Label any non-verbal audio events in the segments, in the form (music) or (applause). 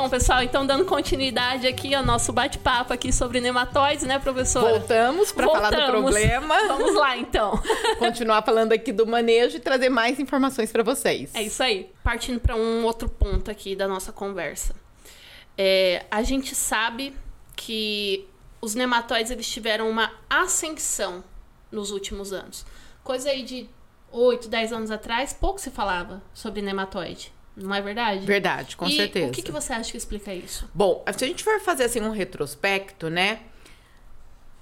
Bom, pessoal, então dando continuidade aqui ao nosso bate-papo aqui sobre nematóides, né, professora? Voltamos para falar do problema. (laughs) Vamos lá, então. (laughs) Continuar falando aqui do manejo e trazer mais informações para vocês. É isso aí. Partindo para um outro ponto aqui da nossa conversa. É, a gente sabe que os nematóides eles tiveram uma ascensão nos últimos anos. Coisa aí de 8, 10 anos atrás, pouco se falava sobre nematóide. Não é verdade? Verdade, com e certeza. O que, que você acha que explica isso? Bom, se a gente for fazer assim um retrospecto, né?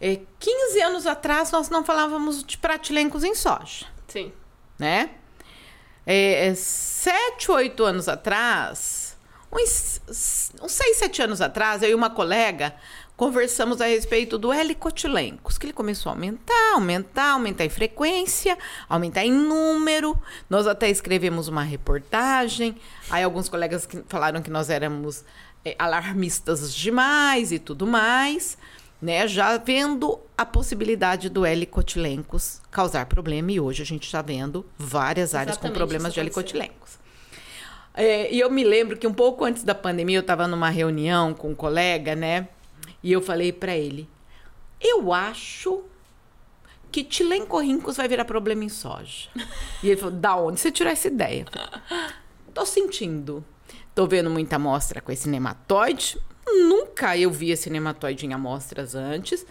É, 15 anos atrás nós não falávamos de pratilencos em soja. Sim. Né? É, 7, 8 anos atrás, uns, uns 6, 7 anos atrás, eu e uma colega conversamos a respeito do helicotilencos, que ele começou a aumentar, aumentar, aumentar em frequência, aumentar em número. Nós até escrevemos uma reportagem. Aí alguns colegas que falaram que nós éramos é, alarmistas demais e tudo mais, né? Já vendo a possibilidade do helicotilencos causar problema e hoje a gente está vendo várias áreas Exatamente com problemas de helicotilencos. É, e eu me lembro que um pouco antes da pandemia eu estava numa reunião com um colega, né? E eu falei para ele: eu acho que tilencorrincos vai virar problema em soja. E ele falou: da onde você tirou essa ideia? Falei, Tô sentindo. Tô vendo muita amostra com esse nematóide. Nunca eu vi esse nematóide em amostras antes.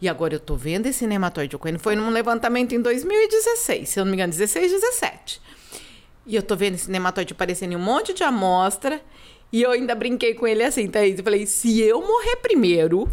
E agora eu tô vendo esse nematóide ocorrendo. Foi num levantamento em 2016, se eu não me engano, 16, 17. E eu tô vendo esse nematóide aparecendo em um monte de amostra. E eu ainda brinquei com ele assim, Thaís. Eu falei, se eu morrer primeiro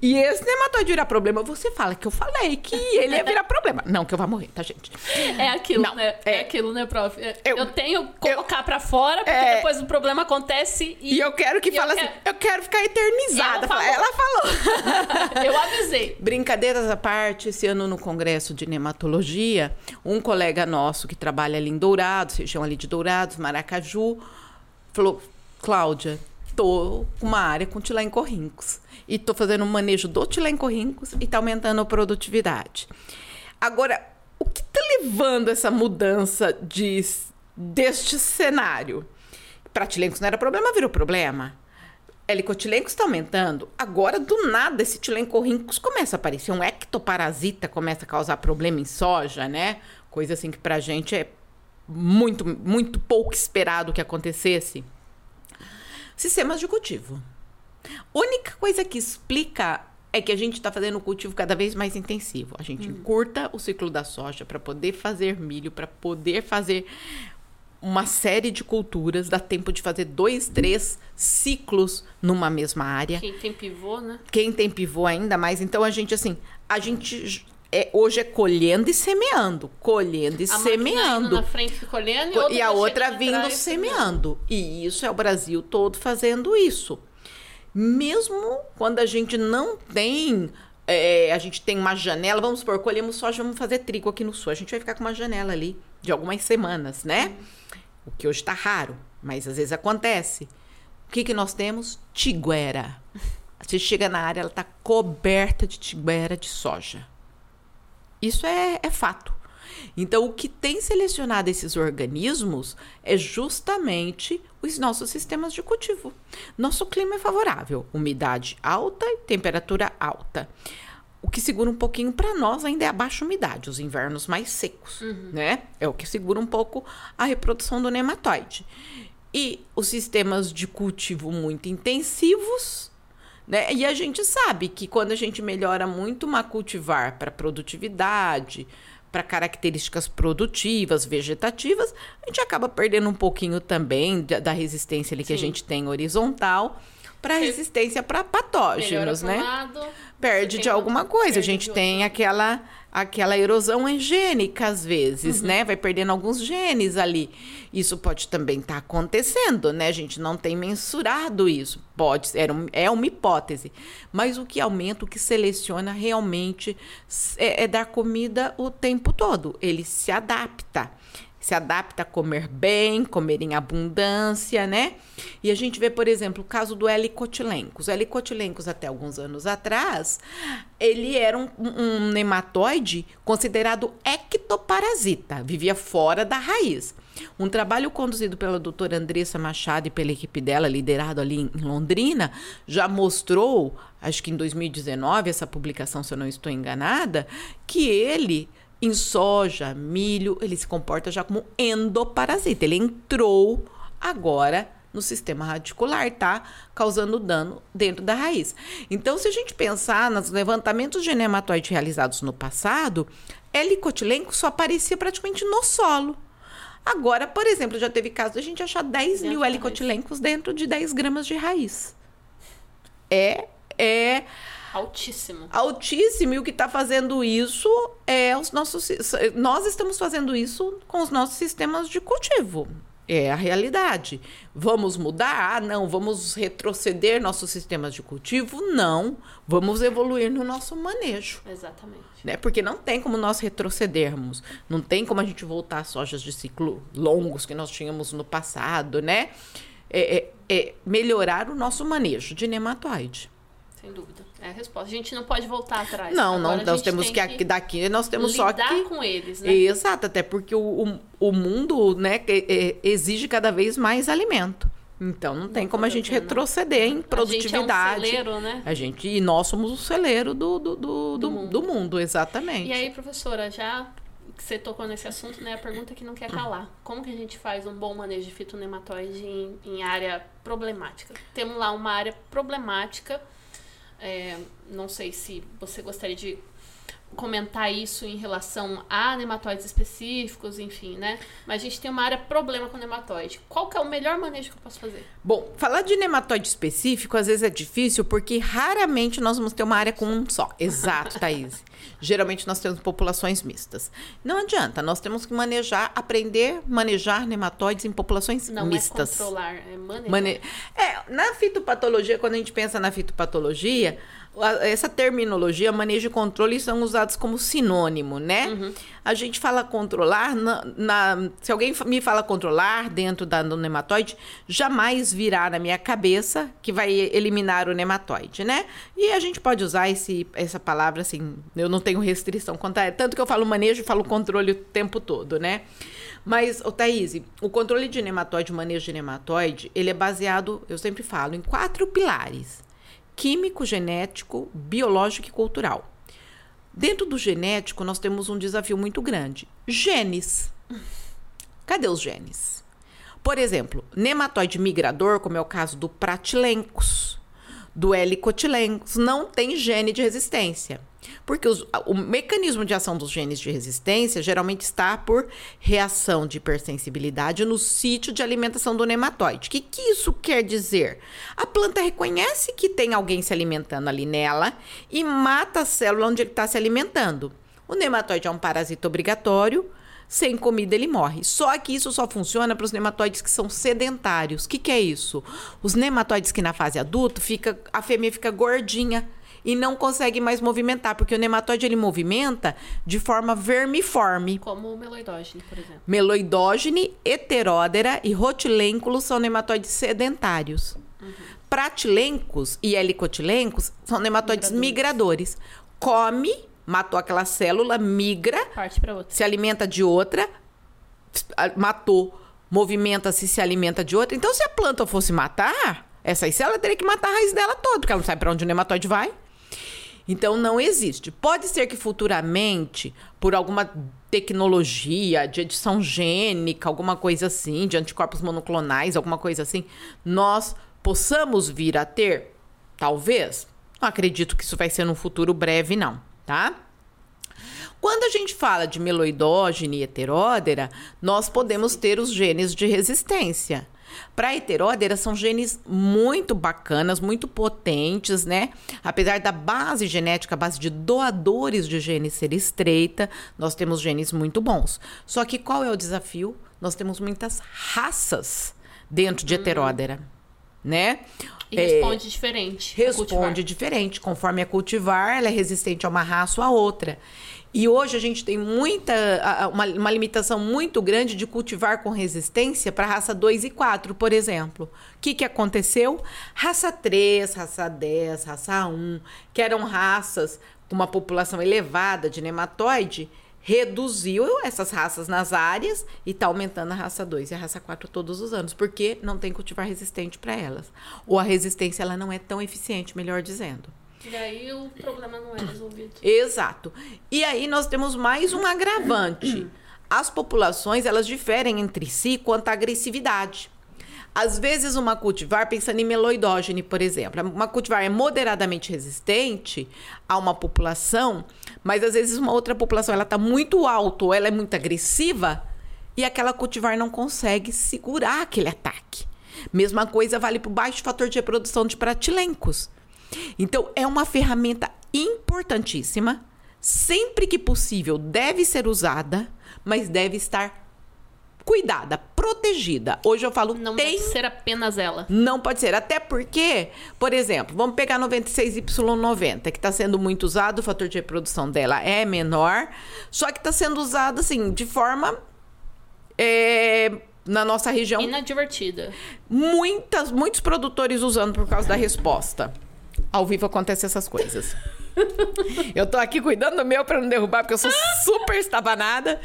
e esse nematóide virar problema, você fala que eu falei que ele ia virar problema. Não que eu vá morrer, tá, gente? É aquilo, Não, né? É, é- aquilo, né, prof? Eu, Eu- tenho que colocar pra fora, porque É. depois o problema acontece e... E eu quero que eu fale quero- assim, eu quero ficar eternizada. Ela Ela falou. (laughs) Eu avisei. Brincadeiras à parte, esse ano no Congresso de Nematologia, um colega nosso que trabalha ali em Dourados, região ali de Dourados, Maracaju, falou: Cláudia, tô com uma área com tilencorrincos. E tô fazendo um manejo do tilencorrincos e tá aumentando a produtividade. Agora, o que tá levando essa mudança de, deste cenário? Pratilencos não era problema, virou problema. Helicotilencos está aumentando. Agora, do nada, esse tilencorrincos começa a aparecer. Um ectoparasita começa a causar problema em soja, né? Coisa assim que pra gente é muito, muito pouco esperado que acontecesse. Sistemas de cultivo. Única coisa que explica é que a gente está fazendo o cultivo cada vez mais intensivo. A gente encurta o ciclo da soja para poder fazer milho, para poder fazer uma série de culturas. Dá tempo de fazer dois, três ciclos numa mesma área. Quem tem pivô, né? Quem tem pivô ainda mais. Então a gente assim, a gente é, hoje é colhendo e semeando, colhendo e A semeando. na frente colhendo Co- E a outra vindo semeando. E isso é o Brasil todo fazendo isso. Mesmo quando a gente não tem. é, a gente tem uma janela, vamos supor, colhemos soja, vamos fazer trigo aqui no sul. A gente vai ficar com uma janela ali de algumas semanas, né? O que hoje tá raro, mas às vezes acontece. O que, que nós temos? Tiguera. (laughs) Você chega na área, ela tá coberta de tiguera de soja. Isso é, é fato. Então, o que tem selecionado esses organismos é justamente os nossos sistemas de cultivo. Nosso clima é favorável, umidade alta e temperatura alta. O que segura um pouquinho para nós ainda é a baixa umidade, os invernos mais secos, né? É o que segura um pouco a reprodução do nematóide. E os sistemas de cultivo muito intensivos, né? E a gente sabe que quando a gente melhora muito uma cultivar para produtividade, para características produtivas, vegetativas, a gente acaba perdendo um pouquinho também da, da resistência ali que a Sim. gente tem horizontal para resistência para patógenos, né? lado, perde de alguma coisa. A gente tem aquela aquela erosão engênica às vezes, Uhum. né? Vai perdendo alguns genes ali. Isso pode também estar acontecendo, né? A gente não tem mensurado isso. Pode ser, um- é uma hipótese. Mas o que aumenta, o que seleciona realmente é, é dar comida o tempo todo. Ele se adapta. Se adapta a comer bem, comer em abundância, né? E a gente vê, por exemplo, o caso do helicotilencos. O helicotilencos, até alguns anos atrás, ele era um, um nematóide considerado ectoparasita, vivia fora da raiz. Um trabalho conduzido pela doutora Andressa Machado e pela equipe dela, liderado ali em Londrina, já mostrou, acho que em 2019, essa publicação, se eu não estou enganada, que ele em soja, milho, ele se comporta já como endoparasita. Ele entrou agora no sistema radicular, tá? Causando dano dentro da raiz. Então, se a gente pensar nos levantamentos de realizados no passado, helicotilenco só aparecia praticamente no solo. Agora, por exemplo, já teve caso de a gente achar 10 mil helicotilencos dentro de 10 gramas de raiz. É, é Altíssimo. Altíssimo. E o que está fazendo isso é os nossos. Nós estamos fazendo isso com os nossos sistemas de cultivo. É a realidade. Vamos mudar? Ah, não. Vamos retroceder nossos sistemas de cultivo? Não. Vamos evoluir no nosso manejo. Exatamente. Né? Porque não tem como nós retrocedermos. Não tem como a gente voltar às sojas de ciclo longos que nós tínhamos no passado, né? É, é, é melhorar o nosso manejo de nematóide. Sem dúvida. É a resposta. A gente não pode voltar atrás. Não, Agora, não. Nós temos que, que daqui nós temos só que com eles, né? Exato, até porque o, o, o mundo, né, exige cada vez mais alimento. Então não tem não como a gente retroceder em produtividade. A gente é um celeiro, né? A gente e nós somos o celeiro do, do, do, do, mundo. do mundo, exatamente. E aí, professora, já que você tocou nesse assunto, né? A pergunta que não quer calar. Como que a gente faz um bom manejo de fitonematóide em, em área problemática? Temos lá uma área problemática é, não sei se você gostaria de comentar isso em relação a nematóides específicos, enfim, né? Mas a gente tem uma área problema com nematóide. Qual que é o melhor manejo que eu posso fazer? Bom, falar de nematóide específico às vezes é difícil porque raramente nós vamos ter uma área com um só. Exato, Thaís. (laughs) Geralmente nós temos populações mistas. Não adianta, nós temos que manejar, aprender a manejar nematóides em populações Não mistas. Não é controlar, é manejar. Mane... É, na fitopatologia, quando a gente pensa na fitopatologia, essa terminologia, manejo e controle, são usados como sinônimo, né? Uhum. A gente fala controlar, na, na, se alguém me fala controlar dentro da, do nematóide, jamais virá na minha cabeça que vai eliminar o nematóide, né? E a gente pode usar esse, essa palavra assim, eu não tenho restrição quanto a, tanto que eu falo manejo e falo controle o tempo todo, né? Mas, o Thaís, o controle de nematóide, o manejo de nematóide, ele é baseado, eu sempre falo, em quatro pilares químico, genético, biológico e cultural. Dentro do genético, nós temos um desafio muito grande: genes. Cadê os genes? Por exemplo, nematóide migrador, como é o caso do Pratilencos, do Helicotilencos, não tem gene de resistência. Porque os, o mecanismo de ação dos genes de resistência geralmente está por reação de hipersensibilidade no sítio de alimentação do nematóide. O que, que isso quer dizer? A planta reconhece que tem alguém se alimentando ali nela e mata a célula onde ele está se alimentando. O nematóide é um parasita obrigatório, sem comida ele morre. Só que isso só funciona para os nematóides que são sedentários. O que, que é isso? Os nematóides que na fase adulta fica, a fêmea fica gordinha e não consegue mais movimentar, porque o nematóide ele movimenta de forma vermiforme. Como o meloidógene, por exemplo. Meloidógene, heteródera e rotilênculo são nematóides sedentários. Uhum. Pratilencos e helicotilencos são nematóides migradores. migradores. Come, matou aquela célula, migra, Parte outra. se alimenta de outra, matou, movimenta-se, se alimenta de outra. Então, se a planta fosse matar, essa célula teria que matar a raiz dela toda, porque ela não sabe para onde o nematóide vai. Então não existe. Pode ser que futuramente, por alguma tecnologia de edição gênica, alguma coisa assim, de anticorpos monoclonais, alguma coisa assim, nós possamos vir a ter, talvez. Não acredito que isso vai ser no futuro breve, não, tá? Quando a gente fala de meloidógene e heteródera, nós podemos ter os genes de resistência. Para heteródera, são genes muito bacanas, muito potentes, né? Apesar da base genética, a base de doadores de genes ser estreita, nós temos genes muito bons. Só que qual é o desafio? Nós temos muitas raças dentro de heteródera, né? E responde é, diferente. Responde diferente. Conforme a cultivar, ela é resistente a uma raça ou a outra. E hoje a gente tem muita uma, uma limitação muito grande de cultivar com resistência para raça 2 e 4, por exemplo. O que, que aconteceu? Raça 3, raça 10, raça 1, que eram raças com uma população elevada de nematóide, reduziu essas raças nas áreas e está aumentando a raça 2 e a raça 4 todos os anos, porque não tem cultivar resistente para elas. Ou a resistência ela não é tão eficiente, melhor dizendo. E aí o problema não é resolvido. Exato. E aí nós temos mais um agravante. As populações, elas diferem entre si quanto à agressividade. Às vezes, uma cultivar, pensando em meloidógene, por exemplo, uma cultivar é moderadamente resistente a uma população, mas às vezes uma outra população ela está muito alta ou ela é muito agressiva e aquela cultivar não consegue segurar aquele ataque. Mesma coisa vale para o baixo fator de reprodução de pratilencos. Então, é uma ferramenta importantíssima, sempre que possível deve ser usada, mas deve estar cuidada, protegida. Hoje eu falo não tem. Ser apenas ela. Não pode ser. Até porque, por exemplo, vamos pegar 96Y90, que está sendo muito usado, o fator de reprodução dela é menor, só que está sendo usado assim, de forma. É, na nossa região. Inadvertida. Muitas, muitos produtores usando por causa da resposta. Ao vivo acontecem essas coisas. (laughs) eu tô aqui cuidando do meu para não derrubar, porque eu sou (laughs) super estabanada,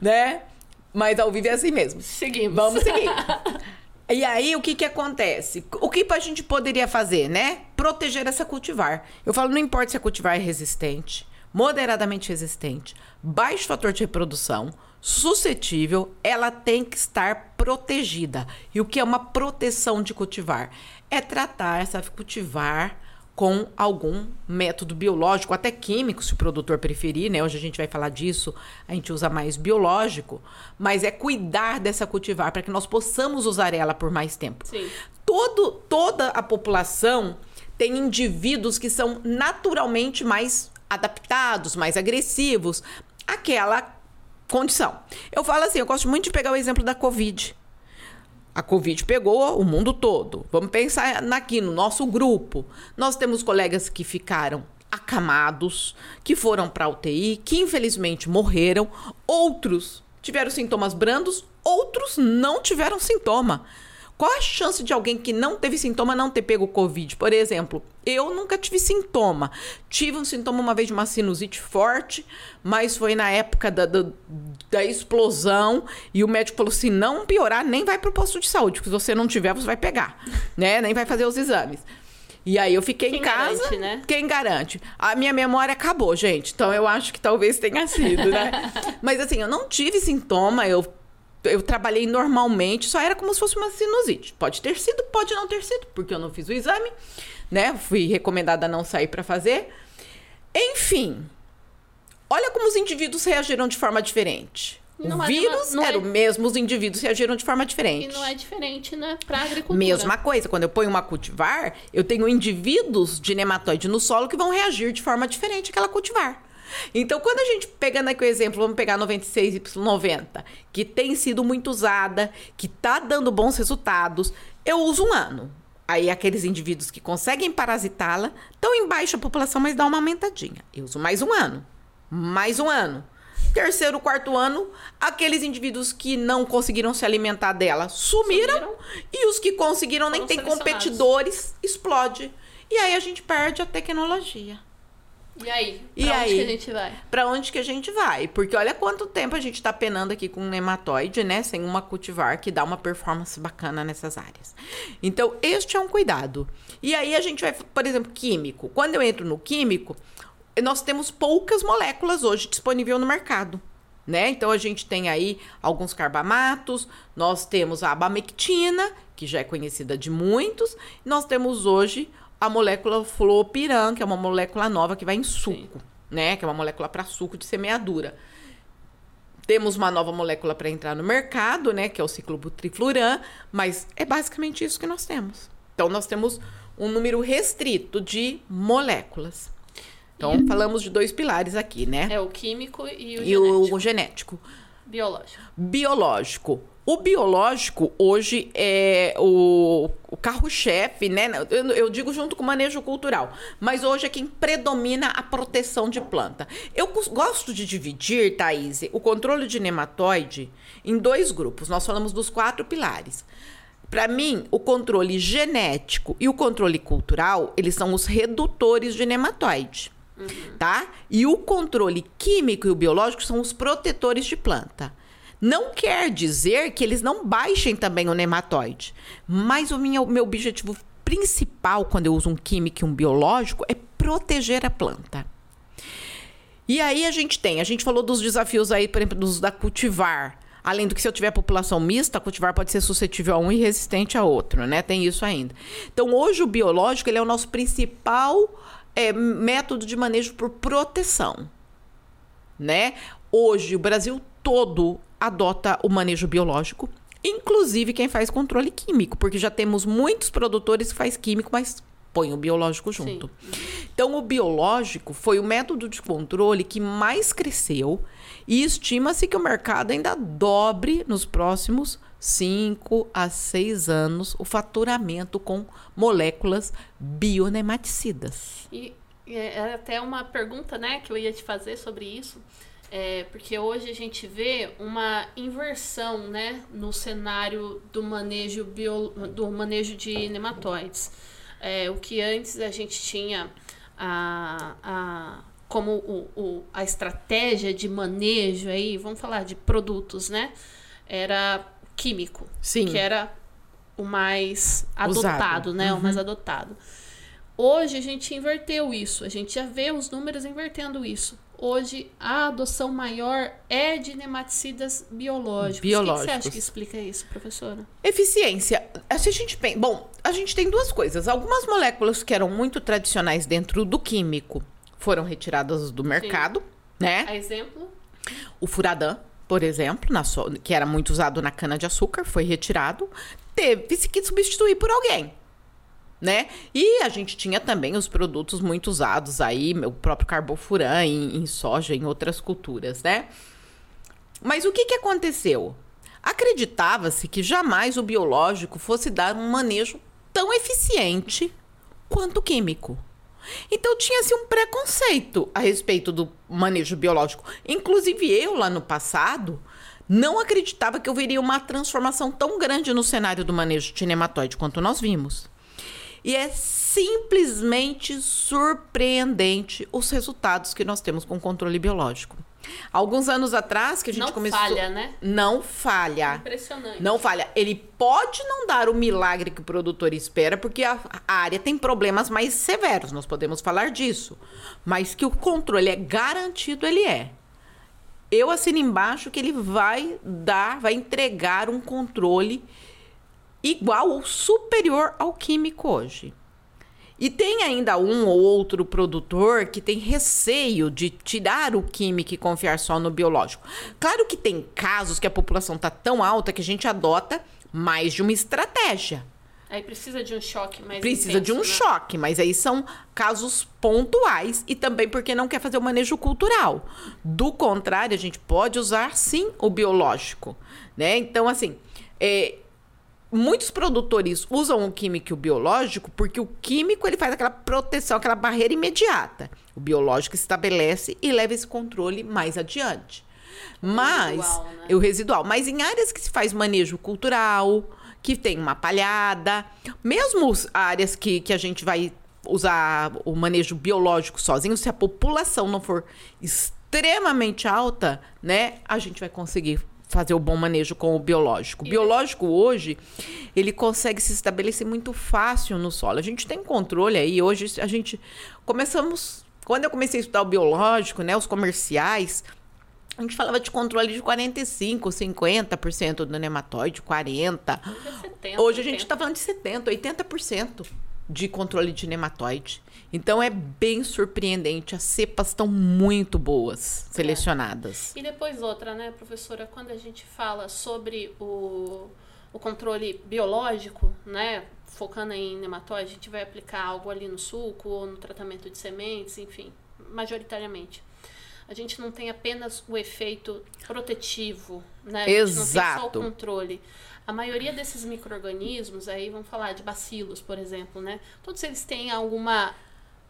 né? Mas ao vivo é assim mesmo. Seguimos. Vamos seguir. (laughs) E aí, o que que acontece? O que a gente poderia fazer, né? Proteger essa cultivar. Eu falo, não importa se a cultivar é resistente, moderadamente resistente, baixo fator de reprodução, suscetível, ela tem que estar protegida. E o que é uma proteção de cultivar? É tratar essa cultivar com algum método biológico, até químico, se o produtor preferir, né? Hoje a gente vai falar disso, a gente usa mais biológico, mas é cuidar dessa cultivar para que nós possamos usar ela por mais tempo. Sim. Todo, toda a população tem indivíduos que são naturalmente mais adaptados, mais agressivos àquela condição. Eu falo assim, eu gosto muito de pegar o exemplo da Covid. A Covid pegou o mundo todo. Vamos pensar aqui no nosso grupo. Nós temos colegas que ficaram acamados, que foram para UTI, que infelizmente morreram. Outros tiveram sintomas brandos, outros não tiveram sintoma. Qual a chance de alguém que não teve sintoma não ter pego Covid? Por exemplo, eu nunca tive sintoma. Tive um sintoma uma vez de uma sinusite forte, mas foi na época da, da, da explosão e o médico falou: se não piorar, nem vai para o posto de saúde, porque se você não tiver, você vai pegar, né? Nem vai fazer os exames. E aí eu fiquei Quem em casa. Garante, né? Quem garante? A minha memória acabou, gente. Então eu acho que talvez tenha sido, né? (laughs) Mas assim, eu não tive sintoma, eu eu trabalhei normalmente, só era como se fosse uma sinusite. Pode ter sido, pode não ter sido, porque eu não fiz o exame, né? Fui recomendada a não sair para fazer. Enfim, olha como os indivíduos reagiram de forma diferente. Não o é vírus nenhuma, era é... o mesmo, os indivíduos reagiram de forma diferente. E não é diferente, né, para agricultura. Mesma coisa, quando eu ponho uma cultivar, eu tenho indivíduos de nematóide no solo que vão reagir de forma diferente àquela cultivar. Então, quando a gente, pegando aqui o exemplo, vamos pegar 96Y90, que tem sido muito usada, que tá dando bons resultados, eu uso um ano. Aí, aqueles indivíduos que conseguem parasitá-la estão em baixa população, mas dá uma aumentadinha. Eu uso mais um ano. Mais um ano. Terceiro, quarto ano, aqueles indivíduos que não conseguiram se alimentar dela sumiram, sumiram. e os que conseguiram nem tem competidores, explode. E aí a gente perde a tecnologia. E aí? Pra e onde aí? que a gente vai? Pra onde que a gente vai? Porque olha quanto tempo a gente tá penando aqui com um nematóide, né? Sem uma cultivar que dá uma performance bacana nessas áreas. Então, este é um cuidado. E aí a gente vai, por exemplo, químico. Quando eu entro no químico, nós temos poucas moléculas hoje disponíveis no mercado. Né? Então a gente tem aí alguns carbamatos, nós temos a abamectina, que já é conhecida de muitos, nós temos hoje a molécula fluopiran, que é uma molécula nova que vai em suco, Sim. né? Que é uma molécula para suco de semeadura. Temos uma nova molécula para entrar no mercado, né? Que é o ciclobutrifluran, mas é basicamente isso que nós temos. Então, nós temos um número restrito de moléculas. Então, e... falamos de dois pilares aqui, né? É o químico e o e genético. o genético. Biológico. Biológico. O biológico hoje é o, o carro-chefe, né? Eu, eu, digo junto com o manejo cultural, mas hoje é quem predomina a proteção de planta. Eu gosto de dividir, Thaís, o controle de nematóide em dois grupos. Nós falamos dos quatro pilares. Para mim, o controle genético e o controle cultural, eles são os redutores de nematóide. Uhum. Tá? E o controle químico e o biológico são os protetores de planta. Não quer dizer que eles não baixem também o nematóide. Mas o meu, meu objetivo principal quando eu uso um químico e um biológico é proteger a planta. E aí a gente tem, a gente falou dos desafios aí, por exemplo, dos da cultivar. Além do que se eu tiver população mista, cultivar pode ser suscetível a um e resistente a outro, né? Tem isso ainda. Então, hoje o biológico ele é o nosso principal é, método de manejo por proteção, né? Hoje o Brasil todo adota o manejo biológico, inclusive quem faz controle químico, porque já temos muitos produtores que faz químico, mas põe o biológico junto. Sim. Então, o biológico foi o método de controle que mais cresceu e estima-se que o mercado ainda dobre nos próximos 5 a 6 anos o faturamento com moléculas bionematicidas. E é até uma pergunta né, que eu ia te fazer sobre isso. É, porque hoje a gente vê uma inversão né, no cenário do manejo, bio, do manejo de nematóides. É, o que antes a gente tinha a, a, como o, o, a estratégia de manejo aí, vamos falar de produtos, né? Era químico. Sim. Que era o mais adotado, Usado. né? Uhum. O mais adotado. Hoje a gente inverteu isso. A gente já vê os números invertendo isso hoje a adoção maior é de nematicidas biológicos. biológicos. O que você acha que explica isso, professora? Eficiência. A gente tem, bom, a gente tem duas coisas. Algumas moléculas que eram muito tradicionais dentro do químico foram retiradas do mercado, Sim. né? A exemplo? O furadã, por exemplo, na so, que era muito usado na cana de açúcar, foi retirado. Teve-se que substituir por alguém né? E a gente tinha também os produtos muito usados aí, o próprio carbofuran em, em soja, em outras culturas, né? Mas o que, que aconteceu? Acreditava-se que jamais o biológico fosse dar um manejo tão eficiente quanto o químico. Então tinha-se um preconceito a respeito do manejo biológico. Inclusive eu, lá no passado, não acreditava que eu veria uma transformação tão grande no cenário do manejo de nematóide quanto nós vimos. E é simplesmente surpreendente os resultados que nós temos com o controle biológico. Alguns anos atrás que a gente não começou. Não falha, né? Não falha. Impressionante. Não falha. Ele pode não dar o milagre que o produtor espera, porque a, a área tem problemas mais severos, nós podemos falar disso. Mas que o controle é garantido, ele é. Eu assino embaixo que ele vai dar, vai entregar um controle igual ou superior ao químico hoje. E tem ainda um ou outro produtor que tem receio de tirar o químico e confiar só no biológico. Claro que tem casos que a população está tão alta que a gente adota mais de uma estratégia. Aí precisa de um choque mais Precisa intenso, de um né? choque, mas aí são casos pontuais e também porque não quer fazer o manejo cultural. Do contrário, a gente pode usar sim o biológico, né? Então, assim, é, muitos produtores usam o químico e o biológico porque o químico ele faz aquela proteção, aquela barreira imediata. O biológico estabelece e leva esse controle mais adiante. Mas residual, né? o residual, mas em áreas que se faz manejo cultural, que tem uma palhada, mesmo áreas que, que a gente vai usar o manejo biológico sozinho, se a população não for extremamente alta, né, a gente vai conseguir fazer o bom manejo com o biológico. O biológico hoje, ele consegue se estabelecer muito fácil no solo. A gente tem controle aí, hoje a gente começamos, quando eu comecei a estudar o biológico, né, os comerciais, a gente falava de controle de 45, 50% do nematóide, 40. Hoje, é 70, hoje a gente está falando de 70, 80% de controle de nematóide. Então é bem surpreendente. As cepas estão muito boas selecionadas. É. E depois outra, né, professora? Quando a gente fala sobre o, o controle biológico, né? Focando em nematóide, a gente vai aplicar algo ali no suco ou no tratamento de sementes, enfim, majoritariamente. a gente não tem apenas o efeito protetivo, né? A gente não tem só o controle. A maioria desses micro-organismos, aí vamos falar de bacilos, por exemplo, né? Todos eles têm alguma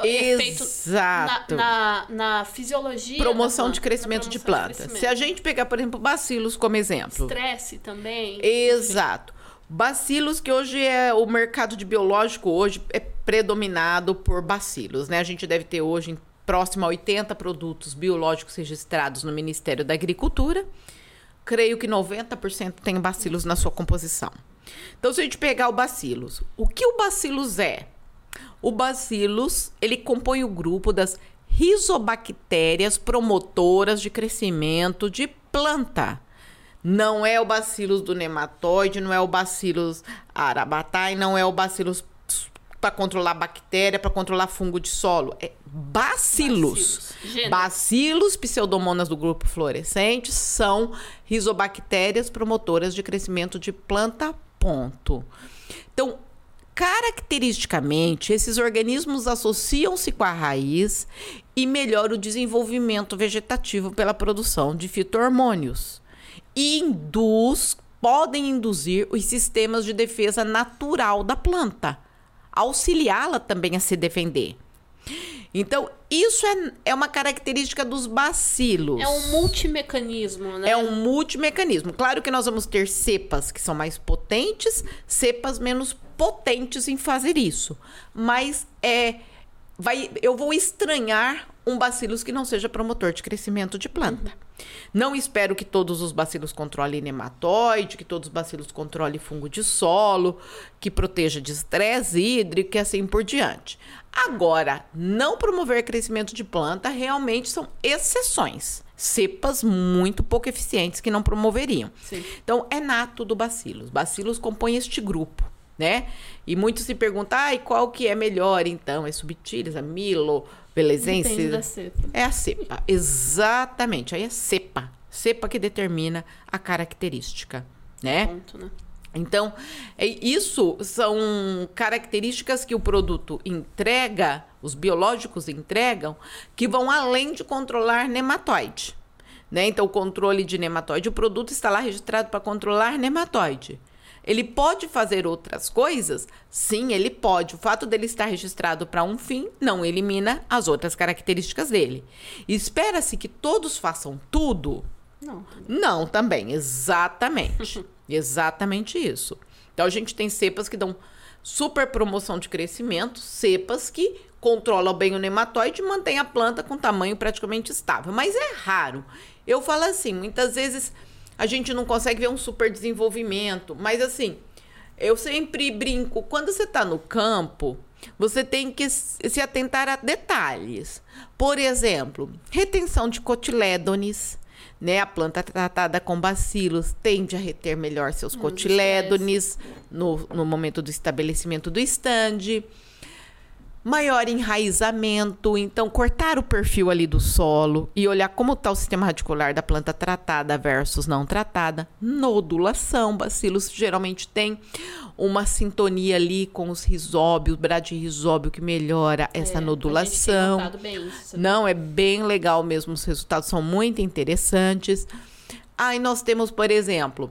Exato. Na, na, na, fisiologia. Promoção planta, de crescimento promoção de planta. Se a gente pegar, por exemplo, bacilos como exemplo. Estresse também. Exato. Bacilos, que hoje é o mercado de biológico, hoje é predominado por bacilos, né? A gente deve ter hoje próximo a 80 produtos biológicos registrados no Ministério da Agricultura. Creio que 90% tem bacilos na sua composição. Então, se a gente pegar o bacilos, o que o bacilos é? O bacilos, ele compõe o grupo das rizobactérias promotoras de crescimento de planta. Não é o bacilos do nematóide, não é o bacilos arabatai, não é o bacilos para controlar bactéria, para controlar fungo de solo. É bacilos. Bacilos, bacilos pseudomonas do grupo fluorescente são rizobactérias promotoras de crescimento de planta, ponto. Então, caracteristicamente, esses organismos associam-se com a raiz e melhoram o desenvolvimento vegetativo pela produção de fitohormônios e induz, podem induzir os sistemas de defesa natural da planta, auxiliá-la também a se defender. Então, isso é, é uma característica dos bacilos. É um multimecanismo, né? É um multimecanismo. Claro que nós vamos ter cepas que são mais potentes, cepas menos potentes em fazer isso. Mas é vai eu vou estranhar um bacilos que não seja promotor de crescimento de planta. Uhum. Não espero que todos os bacilos controlem nematóide, que todos os bacilos controlem fungo de solo, que proteja de estresse hídrico e assim por diante. Agora, não promover crescimento de planta realmente são exceções. Cepas muito pouco eficientes que não promoveriam. Sim. Então, é nato do bacilos. Bacilos compõem este grupo, né? E muitos se perguntam, ah, qual que é melhor, então? É subtilis, a milo, belezense? Depende da cepa. É a cepa, exatamente. Aí é cepa. Cepa que determina a característica, né? Ponto, né? Então, é, isso são características que o produto entrega, os biológicos entregam, que vão além de controlar nematóide. Né? Então, o controle de nematóide, o produto está lá registrado para controlar nematóide. Ele pode fazer outras coisas? Sim, ele pode. O fato dele estar registrado para um fim não elimina as outras características dele. Espera-se que todos façam tudo? Não. Não, também, exatamente. (laughs) exatamente isso. Então a gente tem cepas que dão super promoção de crescimento, cepas que controlam bem o nematóide e mantêm a planta com tamanho praticamente estável. Mas é raro. Eu falo assim, muitas vezes a gente não consegue ver um super desenvolvimento, mas assim, eu sempre brinco, quando você está no campo, você tem que se atentar a detalhes. Por exemplo, retenção de cotilédones, né? A planta tratada com bacilos tende a reter melhor seus cotilédones no, no momento do estabelecimento do estande. Maior enraizamento, então cortar o perfil ali do solo e olhar como está o sistema radicular da planta tratada versus não tratada. Nodulação, bacilos geralmente tem uma sintonia ali com os risóbios, bradirrisóbio que melhora essa é, nodulação. Não, é bem legal mesmo, os resultados são muito interessantes. Aí nós temos, por exemplo,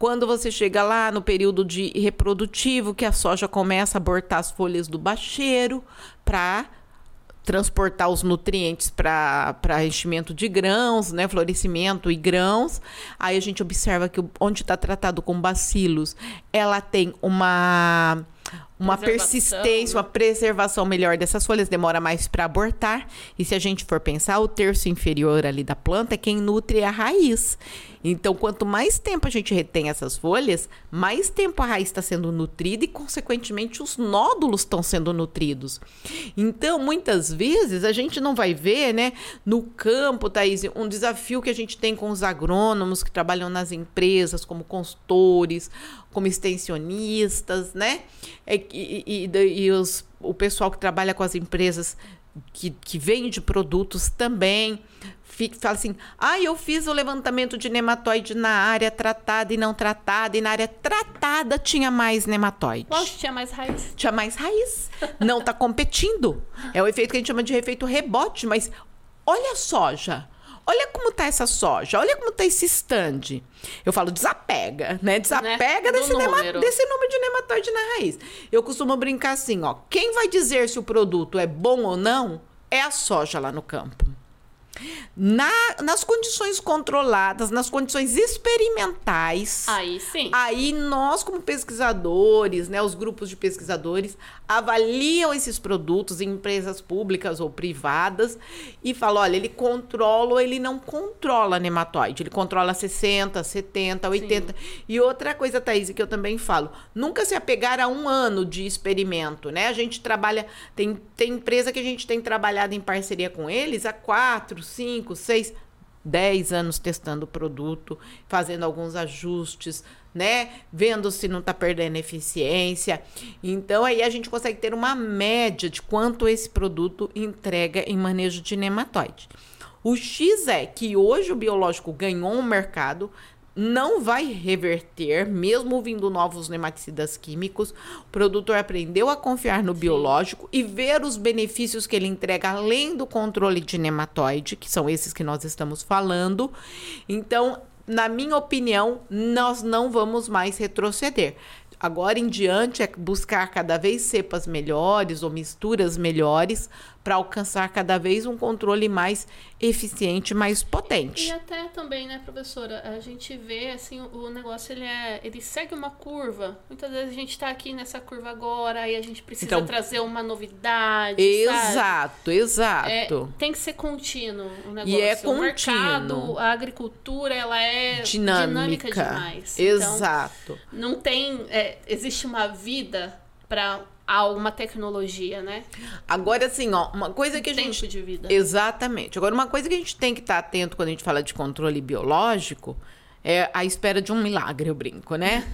quando você chega lá no período de reprodutivo, que a soja começa a abortar as folhas do bacheiro para transportar os nutrientes para enchimento de grãos, né, florescimento e grãos. Aí a gente observa que onde está tratado com bacilos, ela tem uma uma persistência, uma preservação melhor dessas folhas, demora mais para abortar. E se a gente for pensar, o terço inferior ali da planta é quem nutre a raiz. Então, quanto mais tempo a gente retém essas folhas, mais tempo a raiz está sendo nutrida e, consequentemente, os nódulos estão sendo nutridos. Então, muitas vezes, a gente não vai ver, né, no campo, Thaís, um desafio que a gente tem com os agrônomos que trabalham nas empresas, como consultores, como extensionistas, né? É, e, e, e os, o pessoal que trabalha com as empresas que, que vende produtos também fica, fala assim: ah, eu fiz o levantamento de nematóide na área tratada e não tratada, e na área tratada tinha mais nematóide. Lógico, tinha mais raiz. Tinha mais raiz. não está competindo. É o efeito que a gente chama de efeito rebote, mas olha a soja. olha como tá essa soja, olha como tá esse stand. Eu falo, desapega, né? Desapega Né? Desse, número. desse número de nematóide na raiz. Eu costumo brincar assim, ó. Quem vai dizer se o produto é bom ou não é a soja lá no campo. Na- nas condições controladas, nas condições experimentais. Aí sim. Aí nós, como pesquisadores, né, os grupos de pesquisadores, avaliam esses produtos em empresas públicas ou privadas e falam, olha, ele controla ou ele não controla nematóide. Ele controla 60, 70, 80. E outra coisa, Thaís, que eu também falo, nunca se apegar a um ano de experimento, né? A gente trabalha, tem, tem empresa que a gente tem trabalhado em parceria com eles há quatro, cinco, seis, 10 anos testando o produto, fazendo alguns ajustes, né? Vendo se não está perdendo eficiência. Então aí a gente consegue ter uma média de quanto esse produto entrega em manejo de nematóide. O X é que hoje o biológico ganhou um mercado, não vai reverter, mesmo vindo novos nematicidas químicos. O produtor aprendeu a confiar no biológico e ver os benefícios que ele entrega além do controle de nematóide, que são esses que nós estamos falando. Então, na minha opinião, nós não vamos mais retroceder. Agora em diante é buscar cada vez cepas melhores ou misturas melhores para alcançar cada vez um controle mais eficiente, mais E potente. até também, né, professora, a gente vê assim, o negócio ele é, ele segue uma curva. Muitas vezes a gente tá aqui nessa curva agora, aí a gente precisa Então- trazer uma novidade, sabe? Exato, É, exato. tem que ser contínuo o negócio. E é O mercado, contínuo. a agricultura, ela é dinâmica, Dinâmica. demais. Então, Exato. não tem, é, existe uma vida para alguma tecnologia, né? Agora, assim, ó, uma coisa que a Tempo gente. de vida. Exatamente. Agora, uma coisa que a gente tem que estar atento quando a gente fala de controle biológico é a espera de um milagre, eu brinco, né?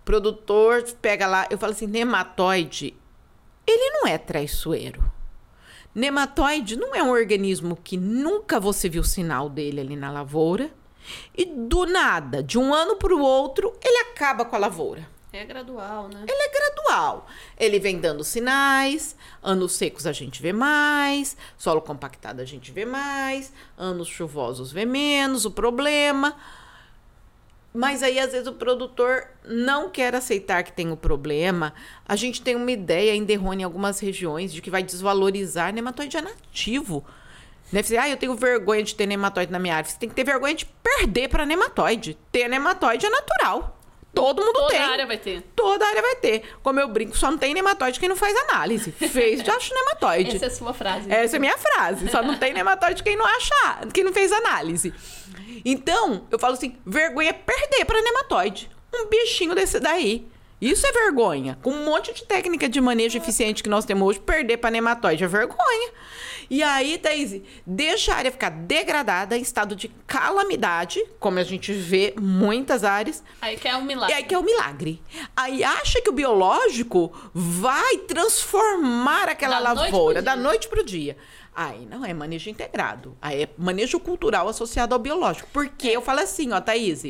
O (laughs) produtor pega lá, eu falo assim, nematóide, ele não é traiçoeiro. Nematóide não é um organismo que nunca você viu sinal dele ali na lavoura. E do nada, de um ano para o outro, ele acaba com a lavoura. É gradual, né? Ele é gradual. Ele vem dando sinais. Anos secos a gente vê mais, solo compactado a gente vê mais, anos chuvosos vê menos. O problema. Mas aí, às vezes, o produtor não quer aceitar que tem o problema. A gente tem uma ideia ainda errônea em algumas regiões de que vai desvalorizar nematóide é nativo. Né? Você, ah, eu tenho vergonha de ter nematóide na minha árvore. Você tem que ter vergonha de perder para nematóide. Ter nematóide é natural. Todo mundo Toda tem. área vai ter. Toda área vai ter. Como eu brinco, só não tem nematóide quem não faz análise. Fez, já acha nematóide. Essa é a sua frase. Essa é a minha frase. Só não tem nematóide quem não acha, quem não fez análise. Então, eu falo assim, vergonha é perder para nematóide. Um bichinho desse daí. Isso é vergonha. Com um monte de técnica de manejo eficiente que nós temos hoje, perder para nematóide é vergonha. E aí, Thaís, deixa a área ficar degradada em estado de calamidade, como a gente vê muitas áreas, Aí que é um e milagre. aí que é o milagre. Aí acha que o biológico vai transformar aquela Da noite lavoura pro da noite pro dia. Aí não é manejo integrado. Aí é manejo cultural associado ao biológico. Porque eu falo assim, ó, Thaís.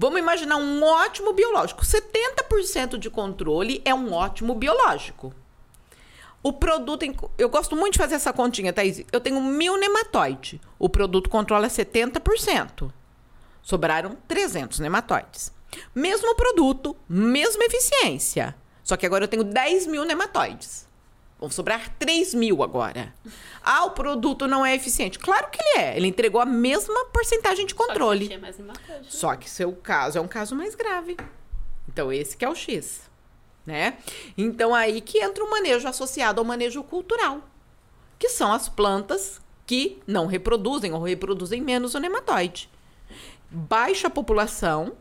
Vamos imaginar um ótimo biológico. 70% de controle é um ótimo biológico. O produto. Eu gosto muito de fazer essa continha, Thaís. Eu tenho mil nematóide. O produto controla 70%. Sobraram 300 nematóides. Mesmo produto, mesma eficiência. Só que agora eu tenho 10 mil nematóides. Vão sobrar 3 mil agora. Ah, o produto não é eficiente. Claro que ele é. Ele entregou a mesma porcentagem de Só que controle. tinha mais? Só que seu caso é um caso mais grave. Então, esse que é o X. Né? Então, aí que entra o manejo associado ao manejo cultural. Que são as plantas que não reproduzem ou reproduzem menos o nematóide. Baixa a população,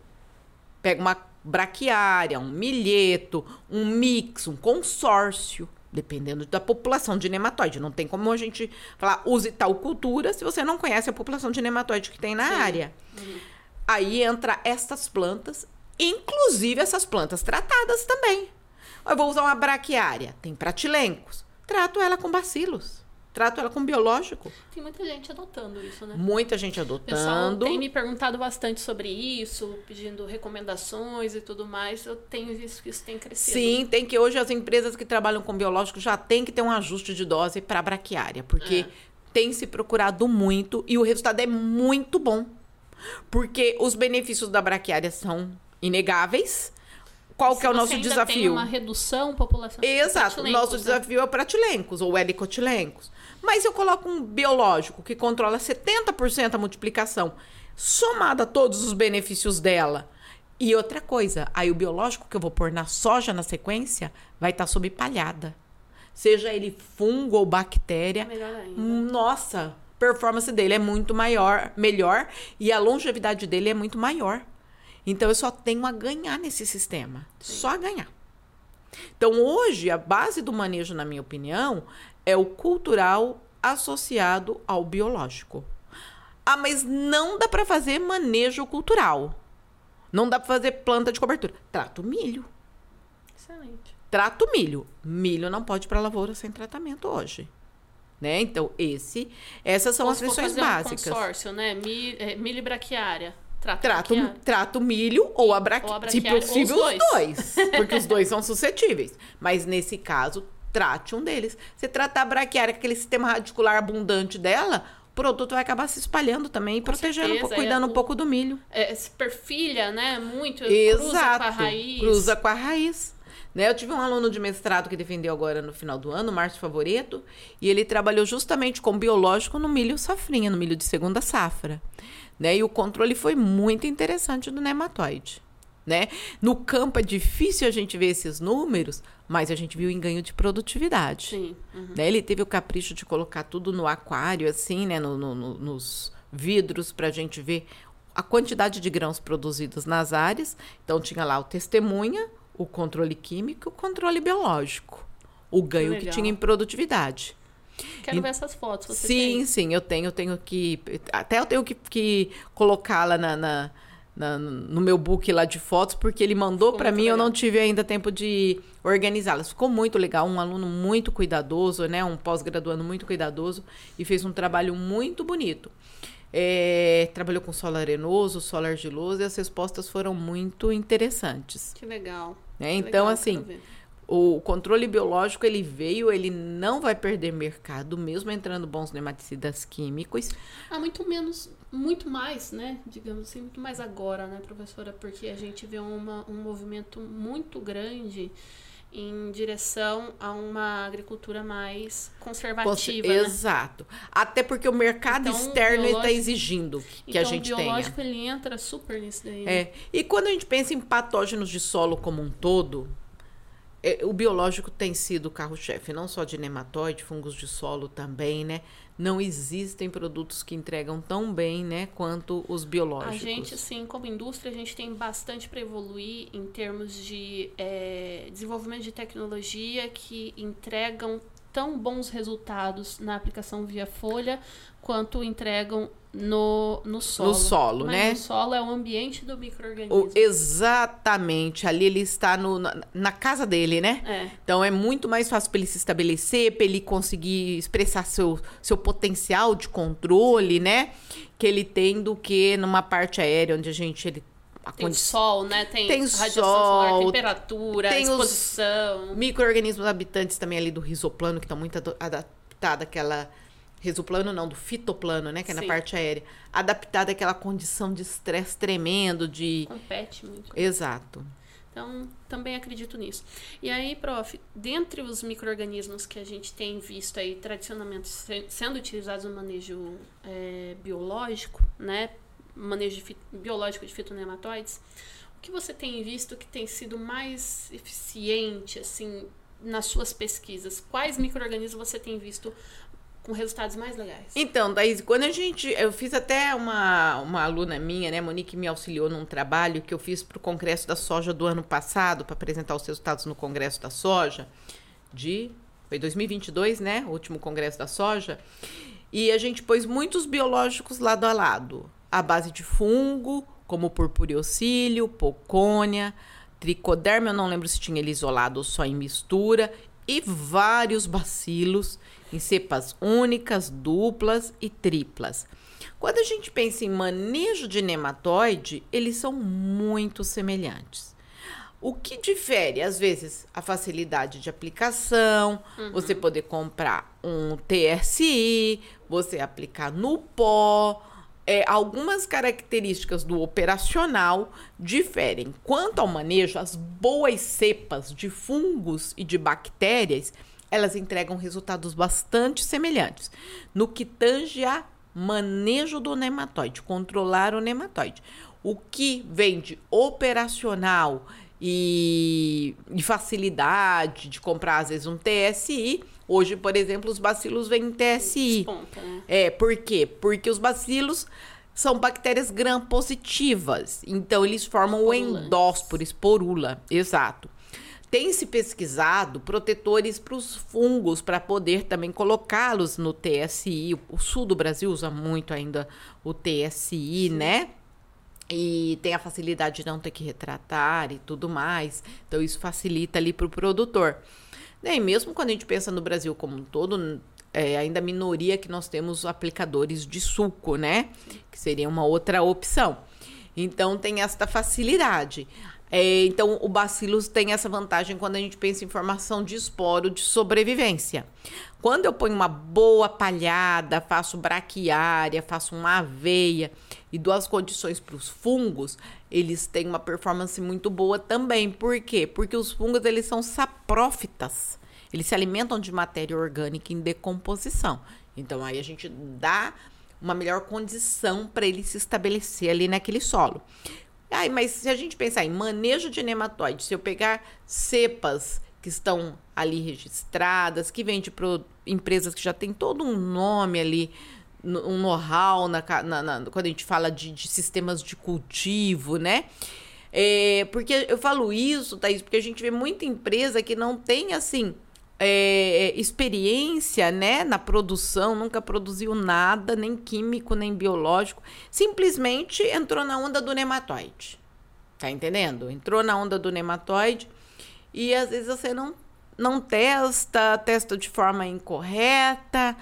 pega uma braquiária, um milheto, um mix, um consórcio, dependendo da população de nematóide. Não tem como a gente falar use tal cultura se você não conhece a população de nematóide que tem na área. Aí entra estas plantas, inclusive essas plantas tratadas também. Eu vou usar uma braquiária, tem pratilencos. Trato ela com bacilos. Trato ela com biológico. Tem muita gente adotando isso, né? Muita gente O pessoal adotando. tem me perguntado bastante sobre isso, pedindo recomendações e tudo mais. Eu tenho visto que isso tem crescido. Sim, tem que hoje as empresas que trabalham com biológico já tem que ter um ajuste de dose para braquiária, porque tem se procurado muito e o resultado é muito bom. Porque os benefícios da braquiária são inegáveis. Qual Se que é o nosso ainda Tem desafio? uma redução populacional. Exato. O nosso né? desafio é o pratilencos ou helicotilencos. Mas eu coloco um biológico que controla 70% a multiplicação, somado a todos os benefícios dela. E outra coisa, aí o biológico que eu vou pôr na soja na sequência vai estar sob palhada. Seja ele fungo ou bactéria. Ainda. Nossa, a performance dele é muito maior, melhor e a longevidade dele é muito maior. Então eu só tenho a ganhar nesse sistema, só a ganhar. Então hoje a base do manejo, na minha opinião, é o cultural associado ao biológico. Ah, mas não dá para fazer manejo cultural. Não dá para fazer planta de cobertura. Trata o milho. Excelente. Trata o milho. Milho não pode ir para lavoura sem tratamento hoje. Né? Então, esse, essas são Ou as se lições fazer um básicas. consórcio, né? Mi, é, milho e braquiária. Trata Trata, o- braquiária. trata o milho ou a, bra... Ou a se braquiária, ou possível, os os dois. Porque os dois são suscetíveis. Mas nesse caso, trate um deles. Você tratar a braquiária, aquele sistema radicular abundante dela, o produto vai acabar se espalhando também e protegendo, um certeza, pouco, é cuidando um o- pouco do milho. É, se perfilha, né? Muito. Exato. Cruza com a raiz. Cruza com a raiz. Né? Eu tive um aluno de mestrado que defendeu agora no final do ano, Márcio Favoreto, e ele trabalhou justamente com biológico no milho safrinha, no milho de segunda safra. Né? E o controle foi muito interessante do nematóide. Né? No campo é difícil a gente ver esses números, mas a gente viu em ganho de produtividade. Sim. uhum. Né? Ele teve o capricho de colocar tudo no aquário, assim, né? No, no- no- nos vidros, para a gente ver a quantidade de grãos produzidos nas áreas. Então, tinha lá o testemunha, o controle químico e o controle biológico. O ganho que legal. tinha em produtividade. Quero E- ver essas fotos. Sim, tem? sim, eu tenho, eu tenho que. Até eu tenho que, que colocá-la na, na- na- no meu book lá de fotos, porque ele mandou para mim, eu legal. não tive ainda tempo de organizá-las. Ficou muito legal, um aluno muito cuidadoso, né? Um pós-graduando muito cuidadoso e fez um trabalho muito bonito. É, trabalhou com solo arenoso, solo argiloso e as respostas foram muito interessantes. Que legal. Que Então, legal, assim. O controle biológico ele veio, ele não vai perder mercado, mesmo entrando bons nematicidas químicos. Ah, muito menos, muito mais, né? Digamos assim, muito mais agora, né, professora? Porque a gente vê uma, um movimento muito grande em direção a uma agricultura mais conservativa, né? Exato. Até porque o mercado Então, externo está exigindo que então, a gente o tenha. biológico, ele entra super nisso daí, né? É. E quando a gente pensa em patógenos de solo como um todo, o biológico tem sido o carro-chefe, não só de nematóide, fungos de solo também, né? Não existem produtos que entregam tão bem, né, quanto os biológicos. A gente, assim, como indústria, a gente tem bastante para evoluir em termos de é, desenvolvimento de tecnologia que entregam tão bons resultados na aplicação via folha quanto entregam no, no solo. solo, Mas né? No solo é o ambiente do microorganismo. O- exatamente. Ali ele está no- na, na casa dele, né? É. Então é muito mais fácil para ele se estabelecer, para ele conseguir expressar seu, seu potencial de controle, né? Que ele tem do que numa parte aérea onde a gente ele Tem condi- sol, né? Tem, Tem radiação sol, solar, temperatura, tem os- exposição. micro-organismos habitantes também ali do risoplano que estão muito ado- adaptados àquela risoplano não, do fitoplano, né, que é na Sim. parte aérea, adaptado àquela condição de estresse tremendo de Compete muito. Exato. Então, também acredito nisso. E aí, prof, dentre os micro-organismos que a gente tem visto aí tradicionalmente se- sendo utilizados no manejo é, biológico, né? Manejo de biológico de fitonematóides, o que você tem visto que tem sido mais eficiente, assim, nas suas pesquisas? Quais micro-organismos você tem visto com resultados mais legais? Então, Thaís, quando a gente. Eu fiz até uma, uma aluna minha, né, Monique, me auxiliou num trabalho que eu fiz para o Congresso da Soja do ano passado, para apresentar os resultados no Congresso da Soja, de. Foi 2022, né? O último Congresso da Soja. E a gente pôs muitos biológicos lado a lado, à base de fungo, como purpureocílio, pocônia, tricoderma, eu não lembro se tinha ele isolado ou só em mistura, e vários bacilos em cepas únicas, duplas e triplas. Quando a gente pensa em manejo de nematóide, eles são muito semelhantes. O que difere, às vezes, a facilidade de aplicação, você poder comprar um TSI, você aplicar no pó. É, algumas características do operacional diferem. Quanto ao manejo, as boas cepas de fungos e de bactérias, elas entregam resultados bastante semelhantes no que tange a manejo do nematóide, controlar o nematóide. O que vem de operacional e, e facilidade de comprar, às vezes, um TSI. Hoje, por exemplo, os bacilos vêm em TSI. Desponta, né? É, por quê? Porque os bacilos são bactérias gram-positivas. Então, eles formam o endósporo, esporula. Exato. Tem se pesquisado protetores para os fungos, para poder também colocá-los no TSI. O sul do Brasil usa muito ainda o TSI, né? E tem a facilidade de não ter que retratar e tudo mais. Então, isso facilita ali para o produtor. Né, E mesmo quando a gente pensa no Brasil como um todo, é ainda a minoria que nós temos aplicadores de suco, né? Que seria uma outra opção. Então, tem esta facilidade. É, então, o Bacillus tem essa vantagem quando a gente pensa em formação de esporo de sobrevivência. Quando eu ponho uma boa palhada, faço braquiária, faço uma aveia e dou as condições para os fungos, eles têm uma performance muito boa também. Por quê? Porque os fungos eles são saprófitas. Eles se alimentam de matéria orgânica em decomposição. Então aí a gente dá uma melhor condição para ele se estabelecer ali naquele solo. Ai, mas se a gente pensar em manejo de nematóide, se eu pegar cepas que estão ali registradas, que vêm de empresas que já tem todo um nome ali, um know-how na, na- na- quando a gente fala de, de sistemas de cultivo, né? É, porque eu falo isso, Thaís, porque a gente vê muita empresa que não tem, assim, é, experiência, né, na produção, nunca produziu nada, nem químico, nem biológico, simplesmente entrou na onda do nematóide. Tá entendendo? Entrou na onda do nematóide e às vezes você não, não testa, testa de forma incorreta,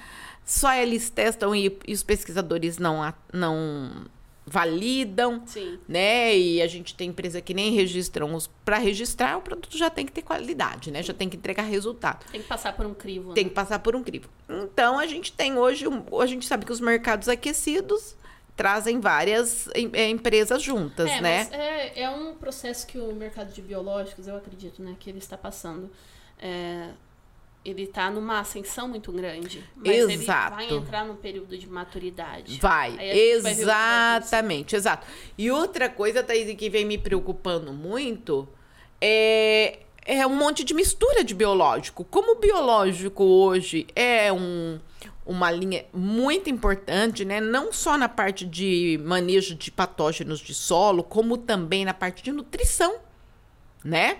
só eles testam e, e os pesquisadores não, não validam Sim. né? E a gente tem empresa que nem registram os para registrar, o produto já tem que ter qualidade, né? Já tem que entregar resultado. Tem que passar por um crivo. Tem né? que passar por um crivo. Então a gente tem hoje, um- a gente sabe que os mercados aquecidos trazem várias eh, empresas juntas, é, né? mas é, é um processo que o mercado de biológicos, eu acredito, né, que ele está passando. É, ele está numa ascensão muito grande. Mas Exato. ele vai entrar num período de maturidade. Vai, gente vai exatamente, exato. E outra coisa, Thaís, que vem me preocupando muito é, é um monte de mistura de biológico. Como o biológico hoje é um, uma linha muito importante, né? Não só na parte de manejo de patógenos de solo, como também na parte de nutrição, né?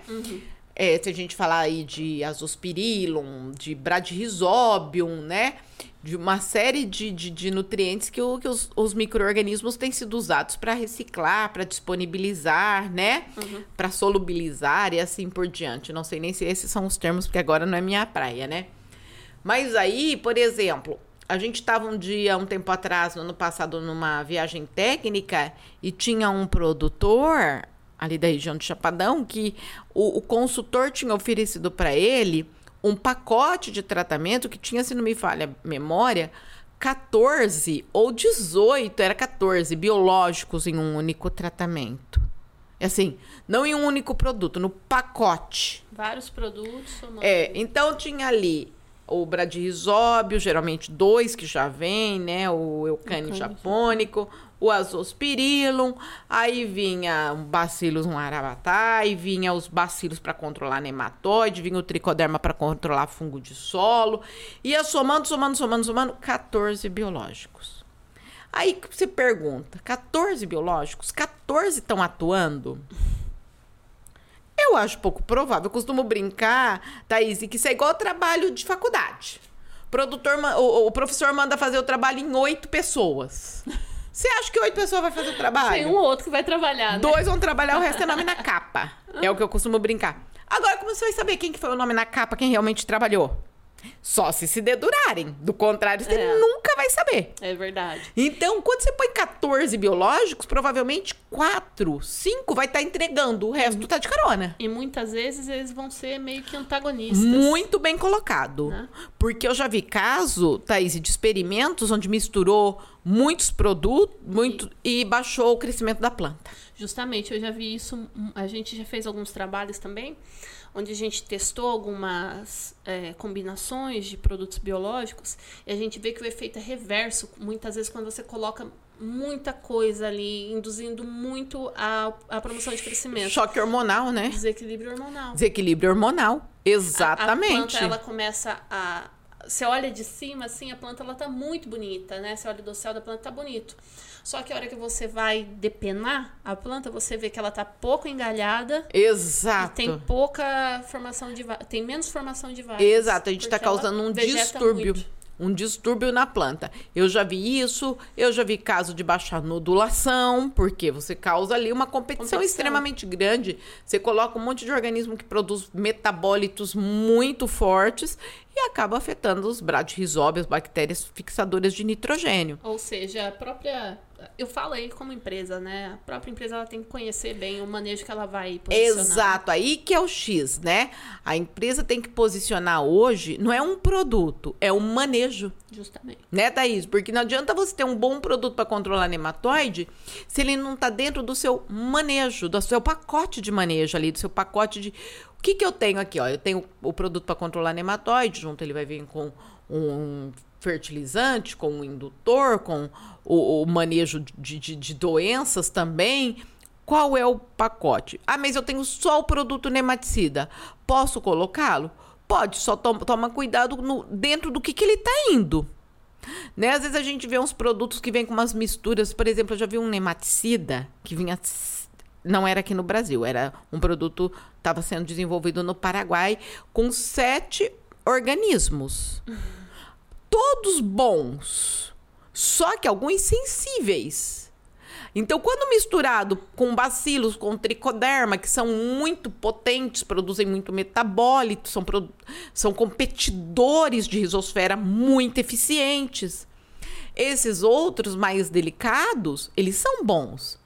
É, se a gente falar aí de azospirillum, de bradyrhizobium, né? De uma série de, de, de nutrientes que, o- que os, os micro-organismos têm sido usados para reciclar, para disponibilizar, né? Para solubilizar e assim por diante. Não sei nem se esses são os termos, porque agora não é minha praia, né? Mas aí, por exemplo, a gente estava um dia, um tempo atrás, no ano passado, numa viagem técnica e tinha um produtor ali da região de Chapadão que o, o consultor tinha oferecido para ele um pacote de tratamento que tinha, se não me falha a memória, 14 ou 18, era 14 biológicos em um único tratamento. É Assim, não em um único produto, no pacote. Vários produtos somando. É, então tinha ali o bradyrhizóbio, geralmente dois que já vem, né? O Eucane japônico, o azospirillum, aí vinha um bacillus um arabatá, e vinha os bacilos para controlar nematóide, vinha o tricoderma para controlar fungo de solo, ia somando, somando, somando, somando, 14 biológicos. Aí você pergunta, 14 biológicos, 14 estão atuando? Eu acho pouco provável. Eu costumo brincar, Thaís, que isso é igual trabalho de faculdade. O, produtor, o, o professor manda fazer o trabalho em oito pessoas. Você acha que oito pessoas vai fazer o trabalho? Tem um ou outro que vai trabalhar, né? Dois vão trabalhar, o resto é nome na (laughs) capa. É o que eu costumo brincar. Agora, como você vai saber quem que foi o nome na capa, quem realmente trabalhou? Só se se dedurarem. Do contrário, você É. nunca vai saber. É verdade. Então, quando você põe 14 biológicos, provavelmente 4, 5 vai estar entregando, o resto tá de carona. E muitas vezes eles vão ser meio que antagonistas. Muito bem colocado. Né? Porque eu já vi caso, Thaís, de experimentos onde misturou muitos produtos muito, e baixou o crescimento da planta. Justamente, eu já vi isso. A gente já fez alguns trabalhos também, onde a gente testou algumas é, combinações de produtos biológicos e a gente vê que o efeito é reverso. Muitas vezes, quando você coloca muita coisa ali, induzindo muito a, a promoção de crescimento. Choque hormonal, né? Desequilíbrio hormonal. Desequilíbrio hormonal. Exatamente. A, a planta, ela começa a... Você olha de cima, assim, a planta, ela tá muito bonita, né? Você olha do céu da planta, tá bonito. Só que a hora que você vai depenar a planta, você vê que ela tá pouco engalhada Exato. e tem pouca formação de tem menos formação de vagem. Exato, a gente ela causando um distúrbio. muito. Um distúrbio na planta. Eu já vi isso, eu já vi caso de baixa nodulação, porque você causa ali uma competição, Competição. extremamente grande. Você coloca um monte de organismo que produz metabólitos muito fortes e acaba afetando os bradyrhizóbios, bactérias fixadoras de nitrogênio. Ou seja, a própria eu falo aí como empresa, né? A própria empresa ela tem que conhecer bem o manejo que ela vai posicionar. Exato, aí que é o X, né? A empresa tem que posicionar hoje, não é um produto, é um manejo. Justamente. Né, Thaís? Porque não adianta você ter um bom produto para controlar nematóide se ele não está dentro do seu manejo, do seu pacote de manejo ali, do seu pacote de. O que, que eu tenho aqui? Ó? Eu tenho o produto para controlar nematóide, junto ele vai vir com um fertilizante, com um indutor, com o, o manejo de, de, de doenças também. Qual é o pacote? Ah, mas eu tenho só o produto nematicida. Posso colocá-lo? Pode, só toma, toma cuidado no, dentro do que, que ele está indo. Né? Às vezes a gente vê uns produtos que vêm com umas misturas. Por exemplo, eu já vi um nematicida que vinha. Não era aqui no Brasil, era um produto estava sendo desenvolvido no Paraguai com sete organismos. Todos bons, só que alguns sensíveis. Então, quando misturado com bacilos, com tricoderma, que são muito potentes, produzem muito metabólito, são, são competidores de risosfera muito eficientes. Esses outros mais delicados, eles são bons.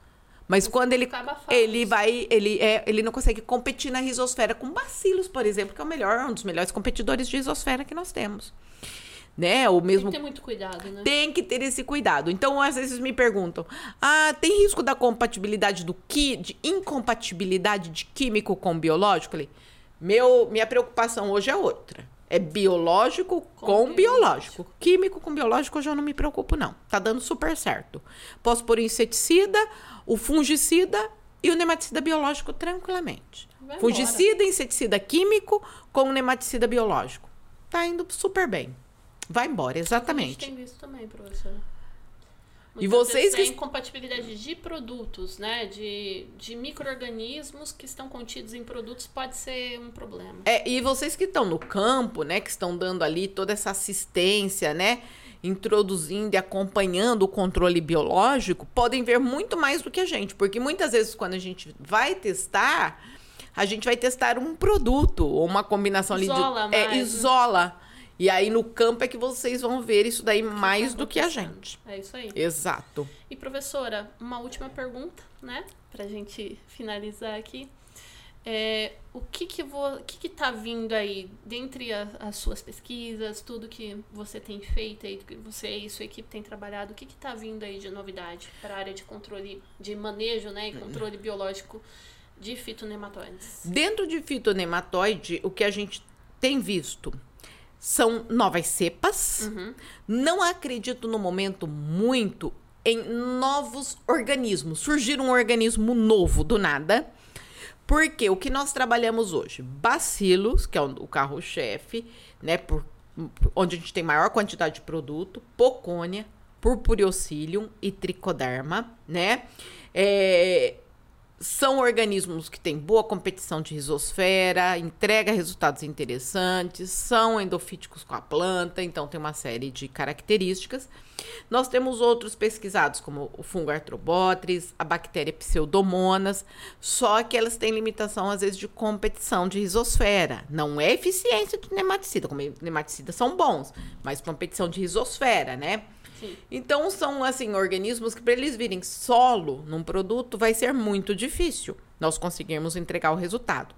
Mas quando ele, ele vai, ele, é, ele não consegue competir na risosfera com bacilos, por exemplo, que é o melhor, um dos melhores competidores de risosfera que nós temos. Né? O Tem mesmo que ter muito cuidado, né? tem que ter esse cuidado. Então, às vezes me perguntam: ah, tem risco da compatibilidade do que de incompatibilidade de químico com biológico? Eu falei, meu, minha preocupação hoje é outra. É biológico com, Com biológico. biológico. Químico com biológico eu já não me preocupo, não. Tá dando super certo. Posso pôr o inseticida, o fungicida e o nematicida biológico tranquilamente. Vai fungicida, inseticida químico com nematicida biológico. Tá indo super bem. Vai embora, A gente exatamente. tem visto também, professora. E vocês que- incompatibilidade de produtos, né? De, de micro-organismos que estão contidos em produtos pode ser um problema. É, e vocês que estão no campo, né, que estão dando ali toda essa assistência, né, introduzindo e acompanhando o controle biológico, podem ver muito mais do que a gente, porque muitas vezes quando a gente vai testar, a gente vai testar um produto ou uma combinação ali Isola de é, mais, né? E aí no campo é que vocês vão ver isso daí mais do que a gente. É isso aí. Exato. E professora, uma última pergunta, né? Pra gente finalizar aqui. É, o que que, vo, o que que tá vindo aí, dentre a- as suas pesquisas, tudo que você tem feito aí, que você e sua equipe tem trabalhado, o que que tá vindo aí de novidade para a área de controle, de manejo, né, e controle biológico de fitonematóides? Dentro de fitonematóide, o que a gente tem visto são novas cepas. Uhum. Não acredito no momento muito em novos organismos. Surgir um organismo novo do nada. Porque o que nós trabalhamos hoje? Bacilos, que é o carro-chefe, né? Por, onde a gente tem maior quantidade de produto, pocônia, purpureocilium e tricoderma, né? É, são organismos que têm boa competição de rizosfera, entrega resultados interessantes, são endofíticos com a planta, então tem uma série de características. Nós temos outros pesquisados, como o fungo artrobotris, a bactéria pseudomonas, só que elas têm limitação, às vezes, de competição de rizosfera. Não é eficiência de nematicida, como nematicidas são bons, mas competição de rizosfera, né? Então são assim organismos que para eles virem solo num produto vai ser muito difícil nós conseguirmos entregar o resultado.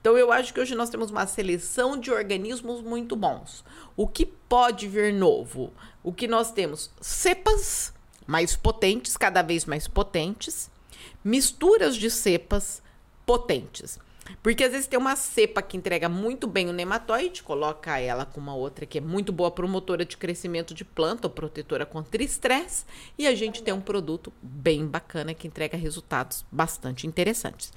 Então eu acho que hoje nós temos uma seleção de organismos muito bons. O que pode vir novo? O que nós temos? Cepas mais potentes, cada vez mais potentes, misturas de cepas potentes. Porque às vezes tem uma cepa que entrega muito bem o nematóide, coloca ela com uma outra que é muito boa promotora de crescimento de planta ou protetora contra estresse, e a gente tem um produto bem bacana que entrega resultados bastante interessantes.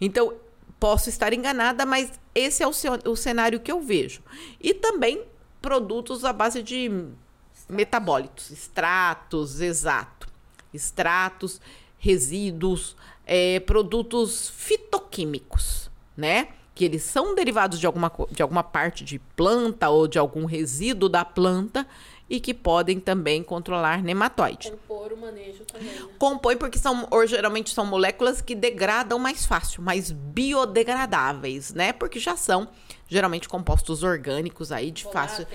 Então, posso estar enganada, mas esse é o, o cenário que eu vejo. E também produtos à base de metabólitos, extratos, exato. Extratos, resíduos, é, produtos fitoquímicos, né? Que eles são derivados de alguma, de alguma parte de planta ou de algum resíduo da planta e que podem também controlar nematóide. Compor o manejo também. Né? Compõe porque são, ou geralmente são moléculas que degradam mais fácil, mais biodegradáveis, né? Porque já são geralmente compostos orgânicos aí de fácil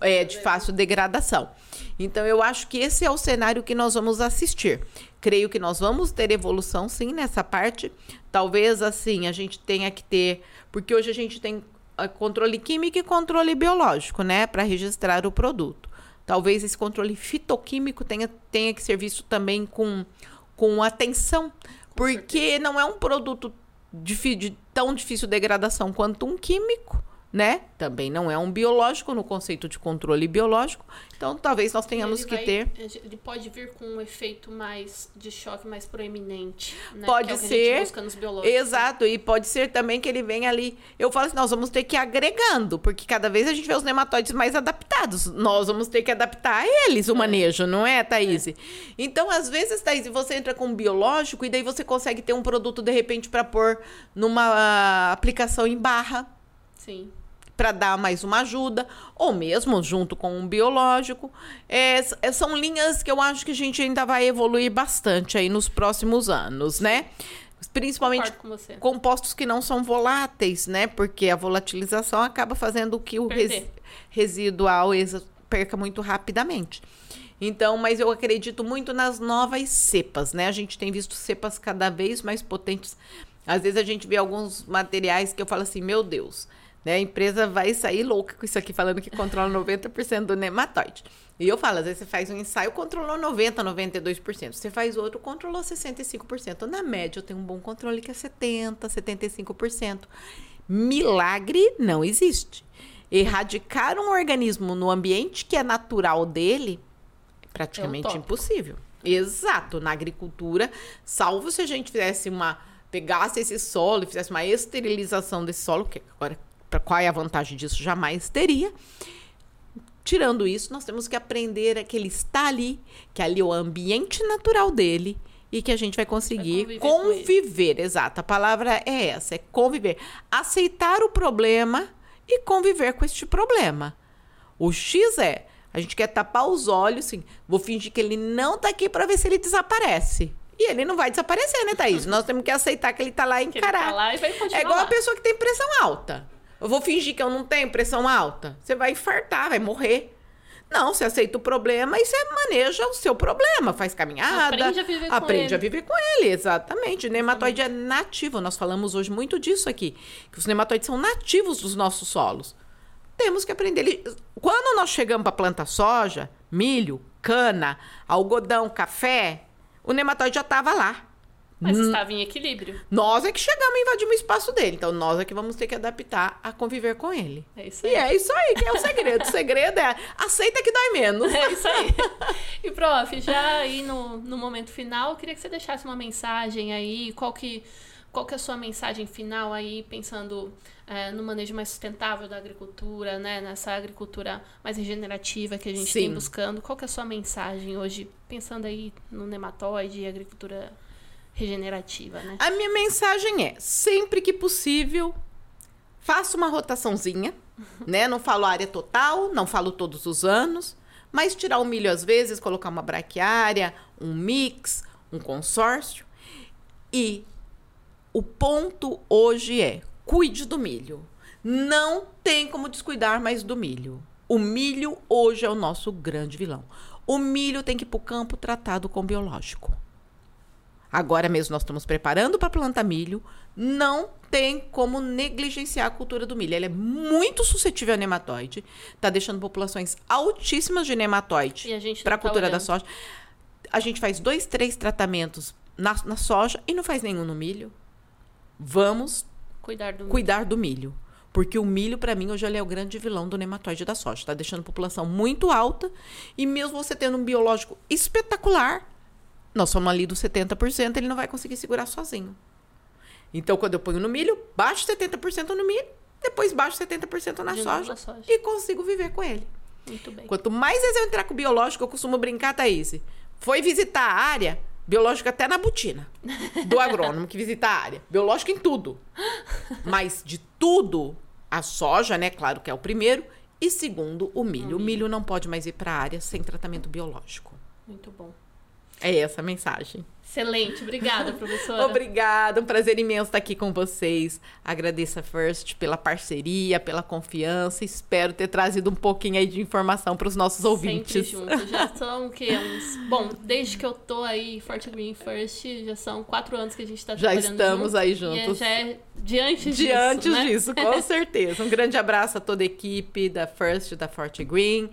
é, de fácil degradação. Então eu acho que esse é o cenário que nós vamos assistir. Creio que nós vamos ter evolução sim nessa parte. Talvez assim a gente tenha que ter, porque hoje a gente tem ah, controle químico e controle biológico, né, para registrar o produto. Talvez esse controle fitoquímico tenha, tenha que ser visto também com, com atenção, porque não é um produto de, tão difícil degradação quanto um químico né? Também não é um biológico no conceito de controle biológico. Então, talvez nós tenhamos que ter. Ele pode vir com um efeito mais de choque mais proeminente. Né? Pode é ser. Exato. E pode ser também que ele venha ali. Eu falo assim, nós vamos ter que ir agregando, porque cada vez a gente vê os nematóides mais adaptados. Nós vamos ter que adaptar a eles o é. manejo, não é, Thaís? É. Então, às vezes, Thaís, você entra com um biológico e daí você consegue ter um produto, de repente, para pôr numa aplicação em barra. Sim para dar mais uma ajuda, ou mesmo junto com um biológico. É, é, são linhas que eu acho que a gente ainda vai evoluir bastante aí nos próximos anos, né? Principalmente compostos que não são voláteis, né? Porque a volatilização acaba fazendo que o res, residual perca muito rapidamente. Então, mas eu acredito muito nas novas cepas, né? A gente tem visto cepas cada vez mais potentes. Às vezes a gente vê alguns materiais que eu falo assim, meu Deus, né? A empresa vai sair louca com isso aqui, falando que controla 90% do nematóide. E eu falo, às vezes você faz um ensaio, controlou 90%, 92%. Você faz outro, controlou 65%. Na média, eu tenho um bom controle que é 70%, 75%. Milagre não existe. Erradicar um organismo no ambiente que é natural dele é praticamente é impossível. Exato. Na agricultura, salvo se a gente fizesse uma pegasse esse solo e fizesse uma esterilização desse solo, que agora qual é a vantagem disso? Jamais teria. Tirando isso, nós temos que aprender que ele está ali, que ali é o ambiente natural dele e que a gente vai conseguir vai conviver. conviver exato, a palavra é essa, é conviver. Aceitar o problema e conviver com este problema. O X é, a gente quer tapar os olhos, assim, vou fingir que ele não tá aqui para ver se ele desaparece. E ele não vai desaparecer, né, Thaís? Nós temos que aceitar que ele tá lá e encarar. Tá lá e vai continuar é igual lá. a pessoa que tem pressão alta. Eu vou fingir que eu não tenho pressão alta. Você vai infartar, vai morrer. Não, você aceita o problema e você maneja o seu problema, faz caminhada. Aprende a viver com aprende ele. a viver com ele, exatamente. O nematóide é nativo. Nós falamos hoje muito disso aqui. Que os nematóides são nativos dos nossos solos. Temos que aprender. Quando nós chegamos para planta soja, milho, cana, algodão, café, o nematóide já estava lá. Mas hum. estava em equilíbrio. Nós é que chegamos a invadir o espaço dele. Então, nós é que vamos ter que adaptar a conviver com ele. É isso aí. E é isso aí que é o segredo. o segredo é aceita que dói menos. É isso aí. (laughs) E, prof, já aí no, no momento final, eu queria que você deixasse uma mensagem aí. Qual que, qual que é a sua mensagem final aí, pensando é, no manejo mais sustentável da agricultura, né? Nessa agricultura mais regenerativa que a gente Sim. tem buscando. Qual que é a sua mensagem hoje, pensando aí no nematóide e agricultura regenerativa, né? A minha mensagem é: sempre que possível, faça uma rotaçãozinha, (laughs) né? Não falo área total, não falo todos os anos, mas tirar o milho às vezes, colocar uma braquiária, um mix, um consórcio. E o ponto hoje é: cuide do milho. Não tem como descuidar mais do milho. O milho hoje é o nosso grande vilão. O milho tem que ir para o campo tratado com biológico. Agora mesmo nós estamos preparando para plantar milho. Não tem como negligenciar a cultura do milho. Ela é muito suscetível a nematóide. Está deixando populações altíssimas de nematóide para a tá cultura olhando. da soja. A gente faz dois, três tratamentos na, na soja e não faz nenhum no milho. Vamos cuidar do cuidar milho. Do milho. Porque o milho, para mim, hoje ele é o grande vilão do nematóide da soja. Está deixando a população muito alta. E mesmo você tendo um biológico espetacular, nós somos ali dos 70%, ele não vai conseguir segurar sozinho. Então, quando eu ponho no milho, baixo 70% no milho, depois baixo 70% na soja, soja, e consigo viver com ele. Muito bem. Quanto mais vezes eu entrar com o biológico, eu costumo brincar, Thaís. Foi visitar a área, biológico até na botina do agrônomo que visita a área. Biológico em tudo. Mas de tudo, a soja, né? Claro que é o primeiro. E segundo, o milho. O milho, o milho não pode mais ir para a área sem tratamento biológico. Muito bom. É essa a mensagem. Excelente, obrigada, professora. (laughs) Obrigada, um prazer imenso estar aqui com vocês. Agradeço a First pela parceria, pela confiança. Espero ter trazido um pouquinho aí de informação para os nossos ouvintes. Sempre juntos. Já (laughs) são o quê? Uns... Bom, desde que eu tô aí, Forte Green First, já são quatro anos que a gente está trabalhando Já estamos junto, aí é, juntos. já é diante disso, Diante né? disso, com (laughs) certeza. Um grande abraço a toda a equipe da First, da Forte Green.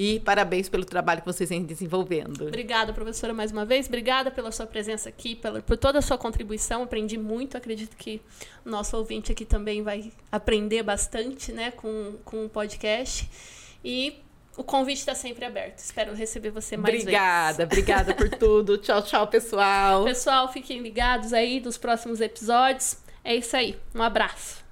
E parabéns pelo trabalho que vocês vêm desenvolvendo. Obrigada, professora, mais uma vez. Obrigada pela sua presença aqui, pela, por toda a sua contribuição. Aprendi muito. Acredito que o nosso ouvinte aqui também vai aprender bastante né, com, com o podcast. E o convite está sempre aberto. Espero receber você mais obrigada, vezes. Obrigada, obrigada por tudo. (laughs) tchau, tchau, pessoal. Pessoal, fiquem ligados aí dos próximos episódios. É isso aí. Um abraço.